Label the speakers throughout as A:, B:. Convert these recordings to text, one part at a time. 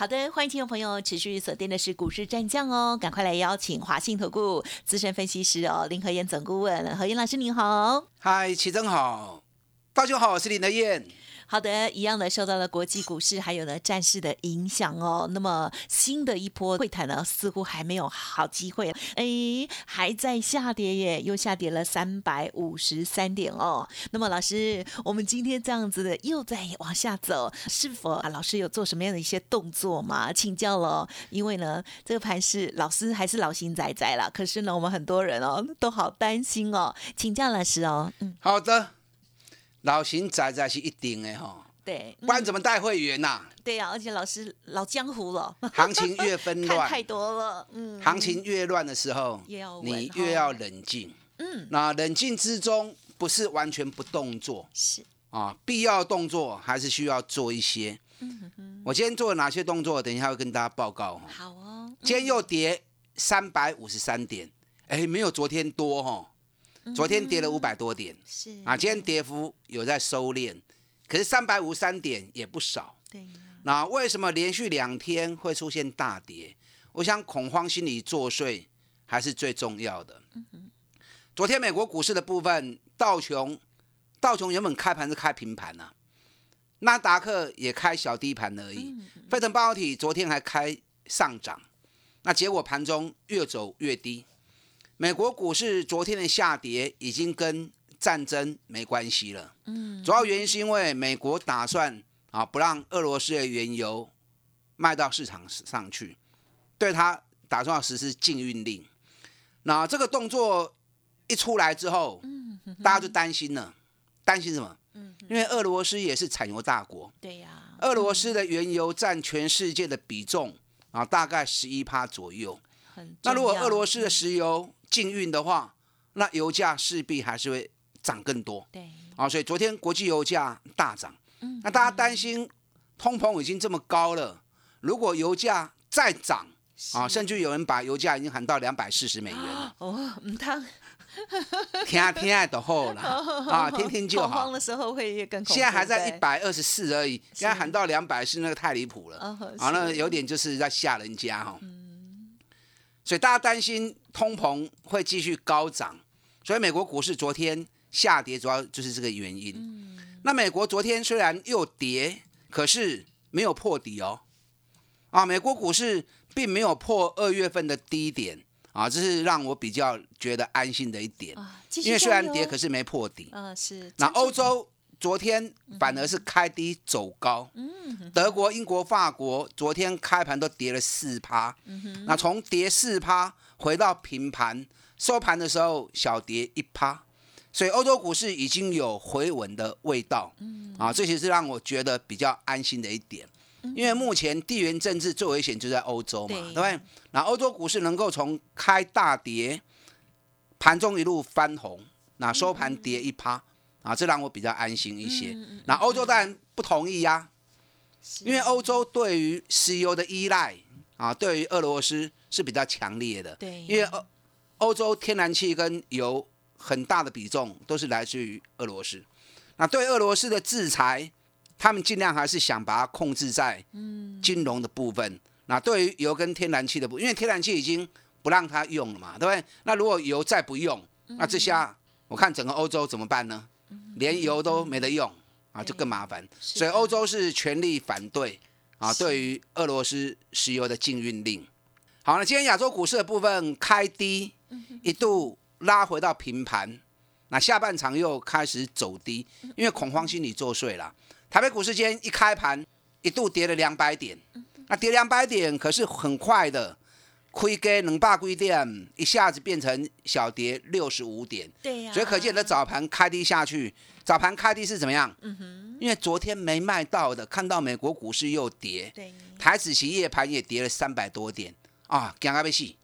A: 好的，欢迎听众朋友持续锁定的是股市战将哦，赶快来邀请华信投顾资深分析师哦林和燕总顾问，何燕老师您好，
B: 嗨，齐正好，大家好，我是林德燕。
A: 好的，一样的受到了国际股市还有呢战事的影响哦。那么新的一波会谈呢，似乎还没有好机会，哎，还在下跌耶，又下跌了三百五十三点哦。那么老师，我们今天这样子的又在往下走，是否啊？老师有做什么样的一些动作吗？请教了，因为呢，这个盘是老师还是老心仔仔啦。可是呢，我们很多人哦都好担心哦，请教老师哦。
B: 嗯，好的。老型仔仔是一定的哈，
A: 对，
B: 不然怎么带会员呐？
A: 对呀，而且老师老江湖了，
B: 行情越纷乱，
A: 太多了，
B: 嗯，行情越乱的时候，你越要冷静，嗯，那冷静之中不是完全不动作，
A: 是。
B: 啊，必要动作还是需要做一些，嗯哼，我今天做了哪些动作？等一下会跟大家报告。
A: 好哦，
B: 今天又跌三百五十三点，哎，没有昨天多哈。昨天跌了五百多点，
A: 是
B: 啊，今天跌幅有在收敛，可是三百五三点也不少。
A: 对，
B: 那为什么连续两天会出现大跌？我想恐慌心理作祟还是最重要的。嗯昨天美国股市的部分，道琼道琼原本开盘是开平盘呐，纳达克也开小低盘而已，费城半导体昨天还开上涨，那结果盘中越走越低。美国股市昨天的下跌已经跟战争没关系了，嗯，主要原因是因为美国打算啊不让俄罗斯的原油卖到市场上去，对他打算要实施禁运令。那这个动作一出来之后，嗯，大家就担心了，担心什么？嗯，因为俄罗斯也是产油大国，
A: 对呀，
B: 俄罗斯的原油占全世界的比重啊大概十一趴左右。那如果俄罗斯的石油禁运的话，那油价势必还是会涨更多。
A: 对，
B: 啊，所以昨天国际油价大涨。嗯，那大家担心通膨已经这么高了，如果油价再涨，啊，甚至有人把油价已经喊到两百四十美元了。哦，唔通，听听都好了，啊，听听就好。
A: 恐慌的时候会更
B: 现在还在一百二十四而已，现在喊到两百是那个太离谱了。啊，那有点就是在吓人家哈。所以大家担心通膨会继续高涨，所以美国股市昨天下跌，主要就是这个原因。那美国昨天虽然又跌，可是没有破底哦。啊，美国股市并没有破二月份的低点啊，这是让我比较觉得安心的一点。因为虽然跌，可是没破底。
A: 嗯，是。
B: 那欧洲。昨天反而是开低走高，德国、英国、法国昨天开盘都跌了四趴，那从跌四趴回到平盘，收盘的时候小跌一趴，所以欧洲股市已经有回稳的味道，啊，这些是让我觉得比较安心的一点，因为目前地缘政治最危险就在欧洲嘛，对。不对？那欧洲股市能够从开大跌，盘中一路翻红，那收盘跌一趴。啊，这让我比较安心一些。那欧洲当然不同意呀，因为欧洲对于石油的依赖啊，对于俄罗斯是比较强烈的。
A: 对，
B: 因为欧欧洲天然气跟油很大的比重都是来自于俄罗斯。那对俄罗斯的制裁，他们尽量还是想把它控制在金融的部分。那对于油跟天然气的部，因为天然气已经不让它用了嘛，对不对？那如果油再不用，那这下我看整个欧洲怎么办呢？连油都没得用啊，就更麻烦。所以欧洲是全力反对啊，对于俄罗斯石油的禁运令。好，那今天亚洲股市的部分开低，一度拉回到平盘，那下半场又开始走低，因为恐慌心理作祟了。台北股市今天一开盘，一度跌了两百点，那跌两百点，可是很快的。亏给能霸规点，一下子变成小跌六十五点，
A: 对呀，
B: 所以可见的早盘开低下去，早盘开低是怎么样？嗯哼，因为昨天没卖到的，看到美国股市又跌，
A: 对，
B: 台子期夜盘也跌了三百多点。啊，惊啊被死，今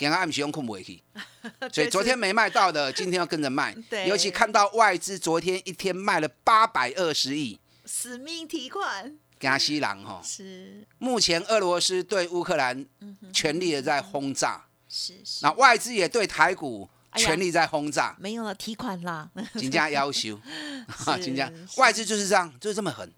B: 天暗时用困不回去，所以昨天没卖到的，今天要跟着卖。
A: 对。
B: 尤其看到外资昨天一天卖了八百二十亿，
A: 死命提款
B: 加西郎哈。
A: 是。
B: 目前俄罗斯对乌克兰全力的在轰炸，
A: 是是，
B: 那外资也对台股全力在轰炸，
A: 没有了提款啦，
B: 金价要求，金价。外资就是这样，就是这么狠。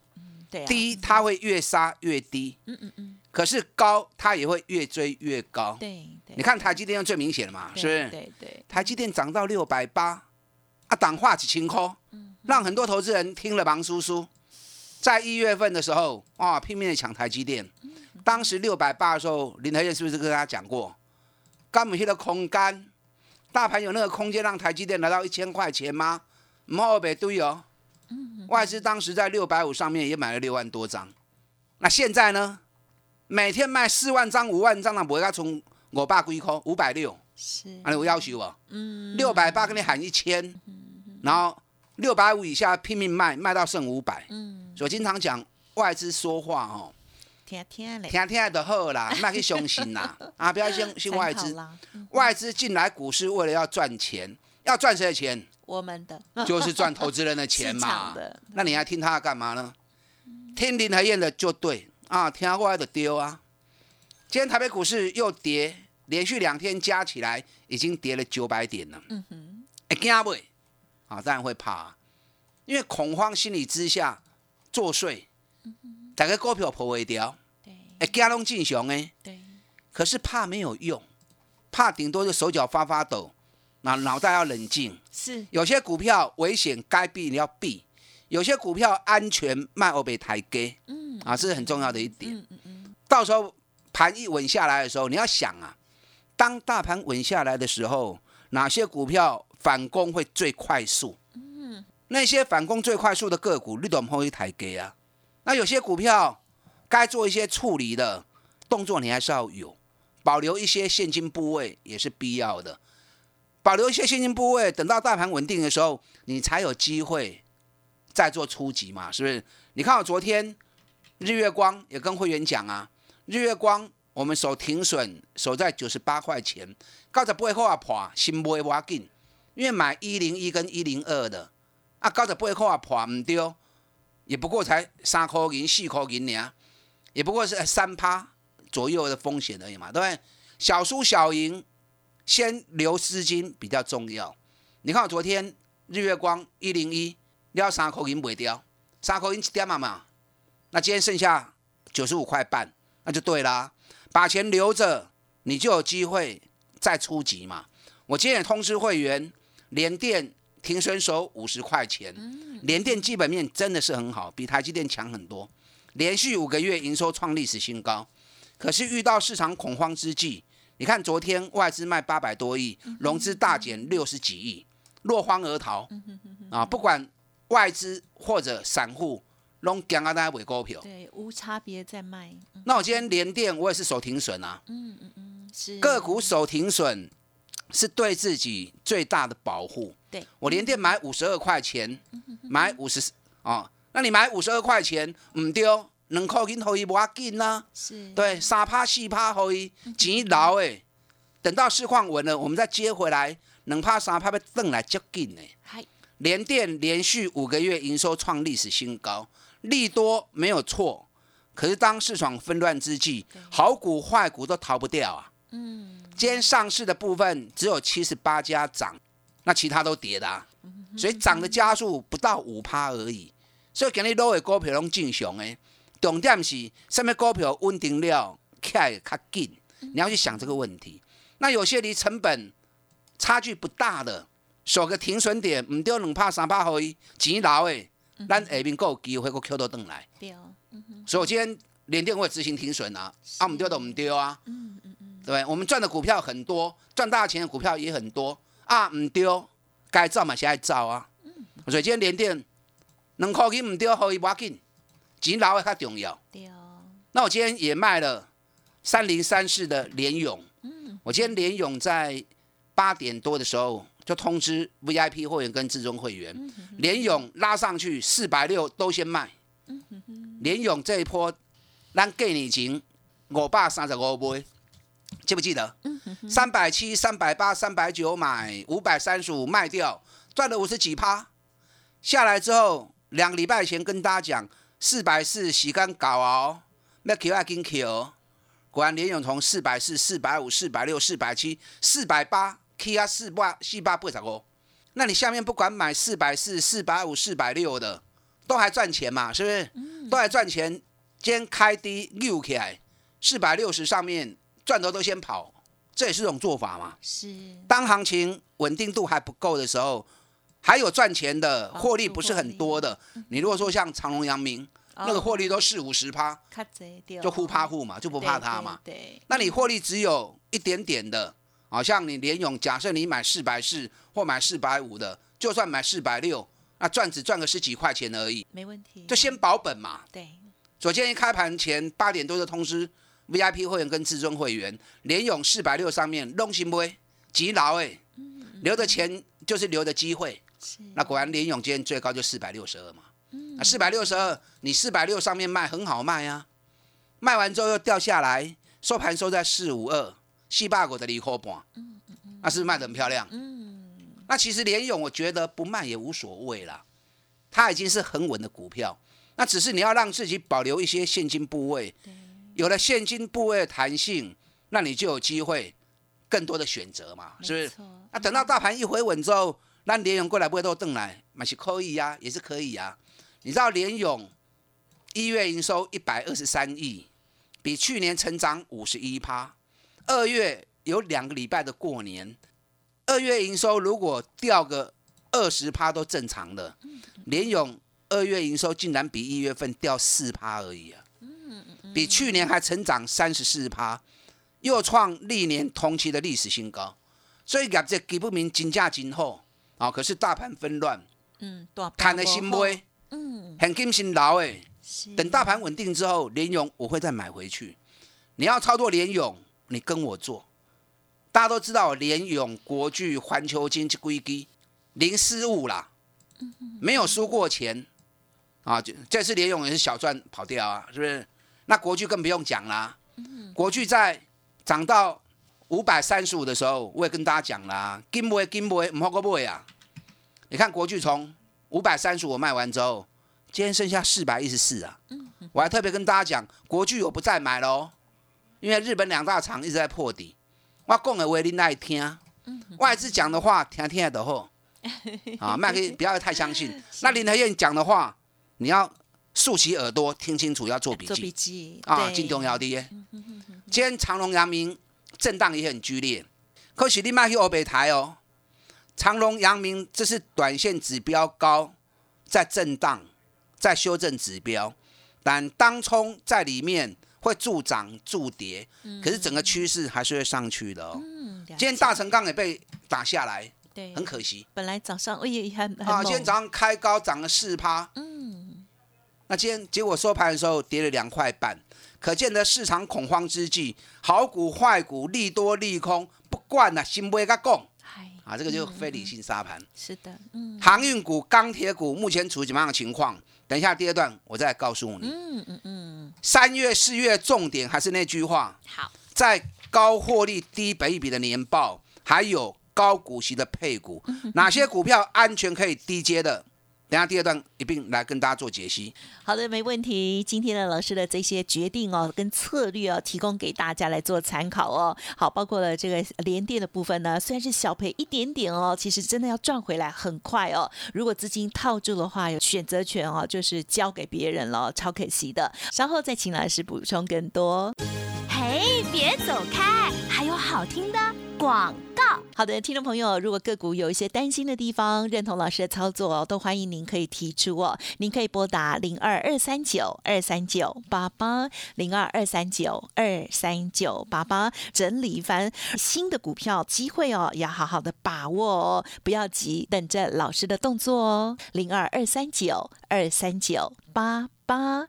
A: 对啊，
B: 第一，它会越杀越低，
A: 嗯嗯嗯，
B: 可是高它也会越追越高。
A: 对对，
B: 你看台积电最明显的嘛，是不是？
A: 对对，
B: 台积电涨到六百八，啊，党化几千块，让很多投资人听了忙叔叔。在一月份的时候，啊，拼命的抢台积电。当时六百八的时候，林台燕是不是跟大家讲过，干母系的空干，大盘有那个空间让台积电来到一千块钱吗？唔好别对哦。外资当时在六百五上面也买了六万多张，那现在呢？每天卖四万张、五万张，那不会从五百几块，五百六。
A: 是，
B: 啊，你有要求我，
A: 嗯，
B: 六百八跟你喊一千，然后六百五以下拼命卖，卖到剩五百。
A: 嗯，
B: 所以经常讲外资说话哦，
A: 听听嘞，
B: 听听就好啦，卖去相信啦，啊，不要相信外资。外资进来股市为了要赚钱，要赚谁的钱？
A: 我们的
B: 就是赚投资人的钱嘛 那你还听他干嘛呢？听林和燕的就对啊，听过来的丢啊。今天台北股市又跌，连续两天加起来已经跌了九百点了。
A: 嗯哼，
B: 会惊不？啊，当然会怕、啊，因为恐慌心理之下作祟，大家股票破未掉，
A: 对。
B: 会惊拢正常哎。
A: 对，
B: 可是怕没有用，怕顶多就手脚发发抖，那脑袋要冷静。
A: 是，
B: 有些股票危险该避你要避，有些股票安全卖欧北台给
A: 嗯。
B: 啊，这是很重要的一点。
A: 嗯嗯嗯，
B: 到时候盘一稳下来的时候，你要想啊，当大盘稳下来的时候，哪些股票反攻会最快速？那些反攻最快速的个股，你都不会抬给啊。那有些股票该做一些处理的动作，你还是要有，保留一些现金部位也是必要的。保留一些现金部位，等到大盘稳定的时候，你才有机会再做初级嘛，是不是？你看我昨天日月光也跟会员讲啊，日月光我们守停损守在九十八块钱，高十八块啊破，心不会挖紧，因为买一零一跟一零二的啊，高十八块也破唔掉，也不过才三块银四块银尔，也不过是三趴左右的风险而已嘛，对不对？小输小赢，先留资金比较重要。你看我昨天日月光一零一了三块银卖掉，三块银一点嘛嘛，那今天剩下九十五块半，那就对啦。把钱留着，你就有机会再出击嘛。我今天也通知会员，联电停损手五十块钱，联电基本面真的是很好，比台积电强很多，连续五个月营收创历史新高。可是遇到市场恐慌之际，你看昨天外资卖八百多亿，融资大减六十几亿，落荒而逃啊！不管外资或者散户，拢惊啊，大家买股票。
A: 对，无差别在卖，嗯
B: 那我今天连电我也是守停损啊，
A: 嗯嗯嗯，是
B: 个股守停损是对自己最大的保护。
A: 对，
B: 我连电买五十二块钱，买五十哦，那你买五十二块钱唔丢，两块银互伊无要紧啦。
A: 是，
B: 对，三趴四趴互伊钱留诶，等到市况稳了，我们再接回来，两趴三趴要等来接近诶。
A: 嗨，
B: 联电连续五个月营收创历史新高，利多没有错，可是当市场纷乱之际，好股坏股都逃不掉啊。
A: 嗯，
B: 今天上市的部分只有七十八家涨，那其他都跌的啊，所以涨的加速不到五趴而已。所以今日落的股票拢正常诶，重点是什么股票稳定了，起来较紧，你要去想这个问题。那有些离成本差距不大的，守个停损点，唔丢两趴三趴可以钱留诶，咱下面够有机会个 Q 到倒来。
A: 对
B: 所以我今天连电会执行停损啊，啊唔丢就唔丢啊。
A: 嗯嗯嗯，
B: 对？我们赚的股票很多，赚大钱的股票也很多啊，唔对，该造嘛，现在造啊。所以今天连电两块钱唔丢，互伊无要紧，钱留的较重要。
A: 对哦，
B: 那我今天也卖了三零三四的联勇，
A: 嗯，
B: 我今天联勇在八点多的时候就通知 VIP 会员跟至尊会员，联勇拉上去四百六都先卖。联勇这一波，咱给你钱五百三十五买，记不记得？三百七、三百八、三百九买，五百三十五卖掉，赚了五十几趴。下来之后，两个礼拜前跟大家讲，四百四洗干搞哦，要 Q 要跟 Q。果然连勇从四百四、四百五、四百六、四百七、四百八，K 啊四八四八八十哦。那你下面不管买四百四、四百五、四百六的，都还赚钱嘛？是不是？都还赚钱。今天开低溜起来，四百六十上面赚头都先跑，这也是种做法嘛。
A: 是。
B: 当行情稳定度还不够的时候，还有赚钱的获利不是很多的。你如果说像长隆、阳明，那个获利都四五十趴，就互怕互嘛，就不怕它嘛。
A: 对。
B: 那你获利只有一点点的，好像你联勇，假设你买四百四或买四百五的，就算买四百六，那赚只赚个十几块钱而已，
A: 没问题。
B: 就先保本嘛。
A: 对。
B: 昨天一开盘前八点多的通知 VIP 会员跟至尊会员，联勇四百六上面弄行不会急劳哎，留的钱就是留的机会。那果然联勇今天最高就四百六十二嘛。那四百六十二，你四百六上面卖很好卖啊，卖完之后又掉下来，收盘收在四五二，四八股的离合盘，那是卖的很漂亮。那其实联勇我觉得不卖也无所谓啦，它已经是很稳的股票。那只是你要让自己保留一些现金部位，有了现金部位的弹性，那你就有机会更多的选择嘛，是不是？那等到大盘一回稳之后，那联勇过来不会都邓来，买是可以呀，也是可以呀。你知道联勇一月营收一百二十三亿，比去年成长五十一趴。二月有两个礼拜的过年，二月营收如果掉个二十趴都正常的，联勇。二月营收竟然比一月份掉四趴而已啊！比去年还成长三十四趴，又创历年同期的历史新高。所以业绩基不明金价今后啊，可是大盘纷乱，
A: 嗯，
B: 谈的心灰，嗯，很金心劳哎。等大盘稳定之后，联勇我会再买回去。你要操作联勇，你跟我做。大家都知道联勇、国巨、环球金这规矩零失误啦，没有输过钱。啊，这这次联勇也是小赚跑掉啊，是不是？那国巨更不用讲啦。国巨在涨到五百三十五的时候，我也跟大家讲啦，金不会金不会唔好个不会啊。你看国巨从五百三十五卖完之后，今天剩下四百一十四啊。我还特别跟大家讲，国巨我不再买喽，因为日本两大厂一直在破底。我讲的话你爱听，外资讲的话听听的好。啊，卖可以不要太相信。那林德燕讲的话。你要竖起耳朵听清楚，要做笔记。做
A: 笔记
B: 啊，进重要的。今天长隆、阳明震荡也很剧烈，可是你卖去欧北台哦。长隆、阳明这是短线指标高，在震荡，在修正指标，但当冲在里面会助涨助跌，可是整个趋势还是会上去的哦。今天大成钢也被打下来，
A: 对，
B: 很可惜。
A: 本来早上也很
B: 啊，今天早上开高涨了四趴，嗯。那今天结果收盘的时候跌了两块半，可见的市场恐慌之际，好股坏股利多利空不惯呐，心不会个供，啊，这个就非理性沙盘。
A: 是的，嗯，
B: 航运股、钢铁股目前处于怎么样的情况？等一下第二段我再告诉你。嗯嗯嗯。三月、四月重点还是那句话，
A: 好，
B: 在高获利、低本益比的年报，还有高股息的配股，哪些股票安全可以低接的？等下第二段一并来跟大家做解析。
A: 好的，没问题。今天的老师的这些决定哦，跟策略哦，提供给大家来做参考哦。好，包括了这个连电的部分呢，虽然是小赔一点点哦，其实真的要赚回来很快哦。如果资金套住的话，有选择权哦，就是交给别人了，超可惜的。稍后再请老师补充更多。嘿，别走开，还有好听的广告。好的，听众朋友，如果个股有一些担心的地方，认同老师的操作，都欢迎您可以提出哦。您可以拨打零二二三九二三九八八零二二三九二三九八八，整理一番新的股票机会哦，要好好的把握哦，不要急，等着老师的动作哦。零二二三九二三九八八。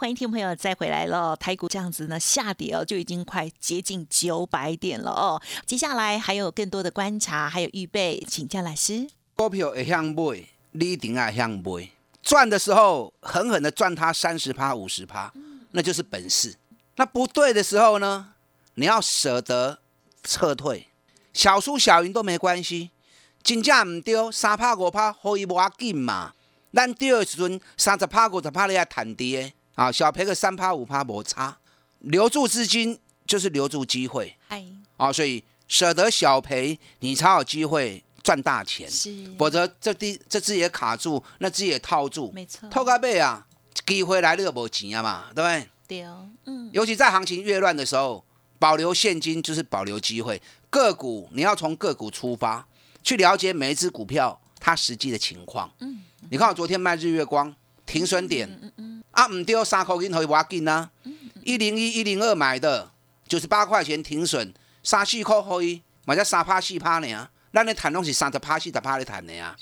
A: 欢迎听众朋友再回来了，台股这样子呢下跌哦，就已经快接近九百点了哦。接下来还有更多的观察，还有预备，请教老师。
B: 股票会向买，你一定要向买。赚的时候狠狠的赚它三十趴、五十趴，那就是本事。那不对的时候呢，你要舍得撤退，小输小赢都没关系。金价唔丢，三趴五趴可以无要紧嘛。咱丢的时阵，三十趴五十趴你要谈跌啊，小赔个三趴五趴摩擦。留住资金就是留住机会
A: 哎，
B: 啊，所以舍得小赔，你才有机会赚大钱。
A: 是，
B: 否则这第这只也卡住，那只也套住，
A: 没错，
B: 套个背啊，机会来你就无钱啊嘛，对不对？
A: 丢，嗯，
B: 尤其在行情越乱的时候，保留现金就是保留机会。个股你要从个股出发，去了解每一只股票它实际的情况。
A: 嗯，
B: 你看我昨天卖日月光停损点，
A: 嗯嗯，
B: 啊，唔丢三口银可以挖紧啊，一零一一零二买的九十八块钱停损，三四块可以，买在三趴四趴呢，那你谈东西三十趴四十趴的谈的呀。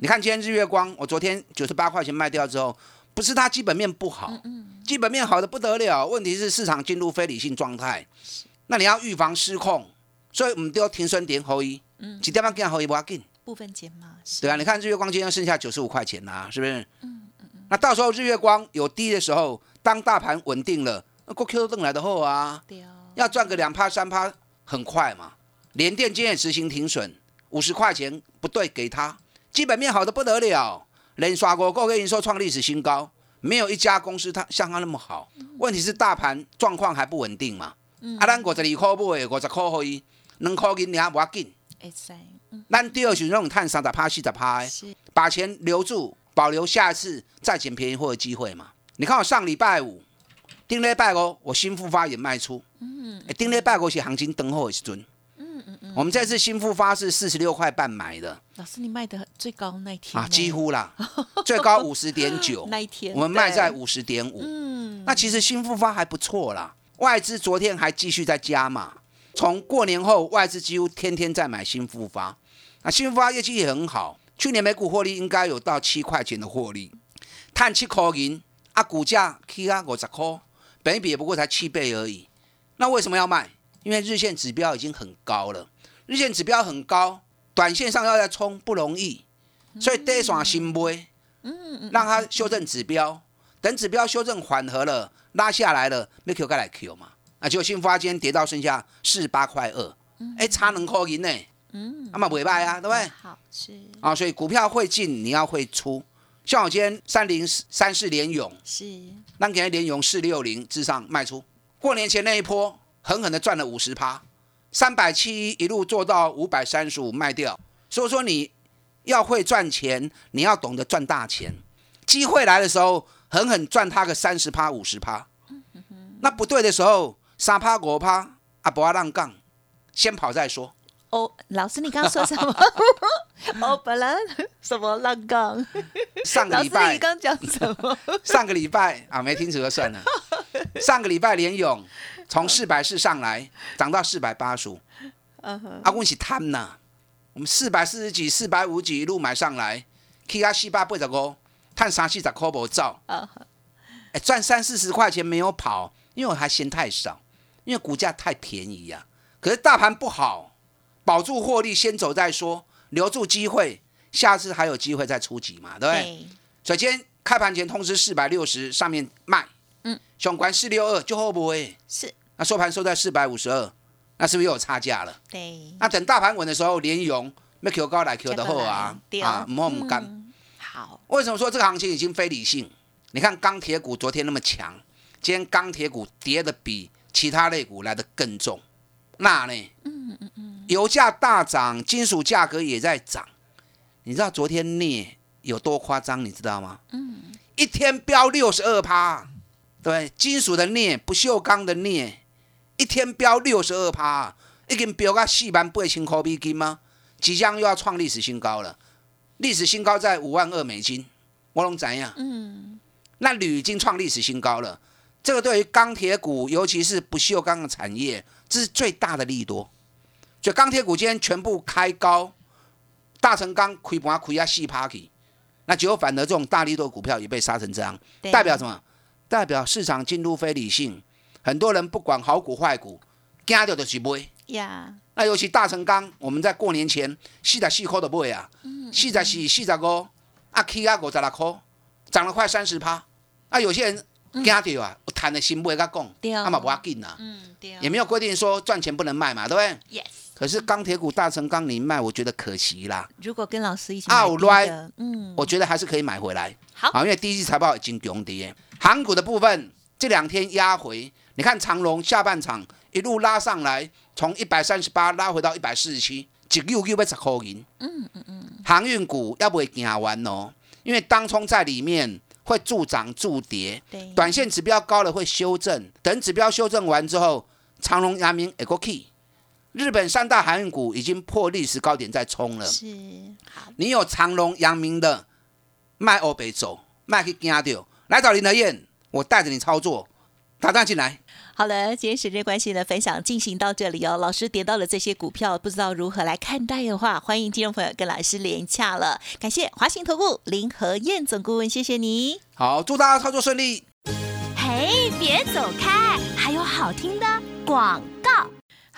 B: 你看今天日月光，我昨天九十八块钱卖掉之后，不是它基本面不好，基本面好的不得了，问题是市场进入非理性状态，那你要预防失控，所以唔丢停损点可以，几点半给可以不要紧。
A: 部分钱嘛，
B: 对啊，你看日月光今天剩下九十五块钱啦、是不是？那到时候日月光有低的时候，当大盘稳定了，那过 Q 动来的后啊，
A: 丢，
B: 要赚个两趴三趴，很快嘛。联电今天也执行停损，五十块钱不对给他，基本面好的不得了，连刷过购跟营收创历史新高，没有一家公司它像它那么好。问题是大盘状况还不稳定嘛。啊，咱五十二块买的，五十块可以，两块银两无要紧。
A: 哎塞，嗯，
B: 咱第二选那种探三十趴、四十趴把钱留住，保留下一次再捡便宜货的机会嘛。你看我上礼拜五、丁礼拜五，我新复发也卖出。嗯，丁礼拜五是行情等候的时阵。
A: 嗯嗯嗯，
B: 我们这次新复发是四十六块半买的。
A: 老师你卖的最高那一天
B: 啊，几乎啦，最高五十点九，
A: 那一天，
B: 我们卖在，五十点五。
A: 嗯，
B: 那其实新复发还不错啦，外资昨天还继续在加嘛，从过年后外资几乎天天在买新复发，那新复发业绩也很好，去年每股获利应该有到七块钱的获利，碳七块银啊，股价起啊五十块，本益比也不过才七倍而已，那为什么要卖？因为日线指标已经很高了，日线指标很高，短线上要再冲不容易，所以得耍新杯。
A: 嗯
B: 让它修正指标，等指标修正缓和了，拉下来了，没 Q 该来 Q 嘛？啊，结果新发今天跌到剩下四十八块二，哎，差两块银呢，
A: 嗯，
B: 那么尾败啊，对不对？
A: 好是
B: 啊，所以股票会进，你要会出。像我今天三零三四连勇，
A: 是，
B: 那给连勇四六零之上卖出，过年前那一波狠狠的赚了五十趴，三百七一路做到五百三十五卖掉。所以说你要会赚钱，你要懂得赚大钱。机会来的时候，狠狠赚它个三十趴、五十趴。那不对的时候，三趴、五趴啊，不要让杠，先跑再说。
A: 哦，老师你刚刚说什么？哦，本来什么浪杠？
B: 上个礼拜
A: 你，刚讲什么？
B: 上个礼拜啊，没听楚就算了。上个礼拜连勇从四百四上来，涨到四百八十五。
A: 嗯哼，
B: 啊，阮是贪呐，我们四百四十几、四百五几一路买上来，去到四百八十五，赚三四十块无走，哎，赚三四十块钱没有跑，因为我还嫌太少，因为股价太便宜呀、可是大盘不好，保住获利先走再说，留住机会，下次还有机会再出击嘛，对不对？
A: 对，
B: 所以今天开盘前通知四百六十上面卖，
A: 嗯，
B: 熊关四六二就后不会，
A: 是，
B: 那收盘收在四百五十二，那是不是又有差价了？
A: 对，
B: 那等大盘稳的时候，连勇要 Q 高来 Q 的后啊
A: 对
B: 啊，唔好唔干。
A: 嗯好，
B: 为什么说这个行情已经非理性？你看钢铁股昨天那么强，今天钢铁股跌的比其他类股来的更重，那呢？嗯嗯嗯。油价大涨，金属价格也在涨。你知道昨天镍有多夸张？你知道吗？嗯。一天飙六十二趴，对，金属的镍、不锈钢的镍，一天飙六十二趴，已经飙到四万八千块美金吗？即将又要创历史新高了，历史新高在五万二美金。我拢怎样？嗯。那铝已经创历史新高了，这个对于钢铁股，尤其是不锈钢的产业，这是最大的利多。所以钢铁股今天全部开高，大成钢亏盘亏啊四趴去，那结果反而这种大力多股票也被杀成这样，代表什么？代表市场进入非理性，很多人不管好股坏股，惊掉就是买。呀。那尤其大成钢，我们在过年前四十四块的买啊，四十四、四十五，啊起啊五十六块，涨了快三十趴。啊，有些人惊掉啊，我谈的心不会甲讲，啊嘛不要紧呐，也没有规定说赚钱不能卖嘛，对不对？Yes。可是钢铁股大成钢你卖，我觉得可惜啦。
A: 如果跟老师一起买的，
B: 嗯，我觉得还是可以买回来。
A: 好，
B: 因为第一季财报已经强跌。航股的部分这两天压回，你看长隆下半场一路拉上来，从一百三十八拉回到一百四十七，一六六百十块银。嗯嗯嗯。航运股要不会行完哦，因为当冲在里面。会助涨助跌，短线指标高了会修正，等指标修正完之后，长隆、阳明、A 股 Key，日本三大航运股已经破历史高点在冲了。是，好，你有长隆、阳明的，卖欧北走，卖去惊掉，来找林德燕，我带着你操作，打单进来。
A: 好了，今天时间关系呢，分享进行到这里哦。老师点到了这些股票，不知道如何来看待的话，欢迎听众朋友跟老师连洽了。感谢华兴投顾林和燕总顾问，谢谢你。
B: 好，祝大家操作顺利。
A: 嘿，别走开，还有好听的广告。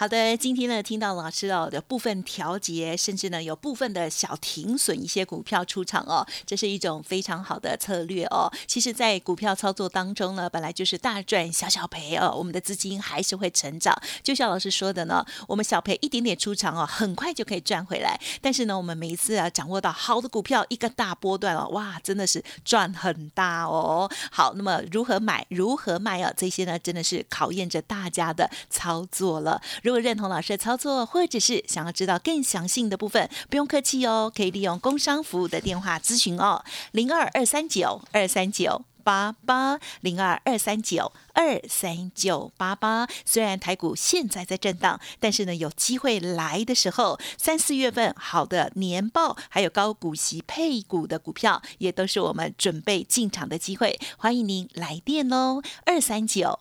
A: 好的，今天呢，听到老师哦的部分调节，甚至呢有部分的小停损一些股票出场哦，这是一种非常好的策略哦。其实，在股票操作当中呢，本来就是大赚小小赔哦，我们的资金还是会成长。就像老师说的呢，我们小赔一点点出场哦，很快就可以赚回来。但是呢，我们每一次啊掌握到好的股票，一个大波段哦，哇，真的是赚很大哦。好，那么如何买，如何卖啊？这些呢，真的是考验着大家的操作了。如果认同老师的操作，或者是想要知道更详细的部分，不用客气哦，可以利用工商服务的电话咨询哦，零二二三九二三九八八零二二三九二三九八八。虽然台股现在在震荡，但是呢，有机会来的时候，三四月份好的年报，还有高股息配股的股票，也都是我们准备进场的机会。欢迎您来电哦，二三九。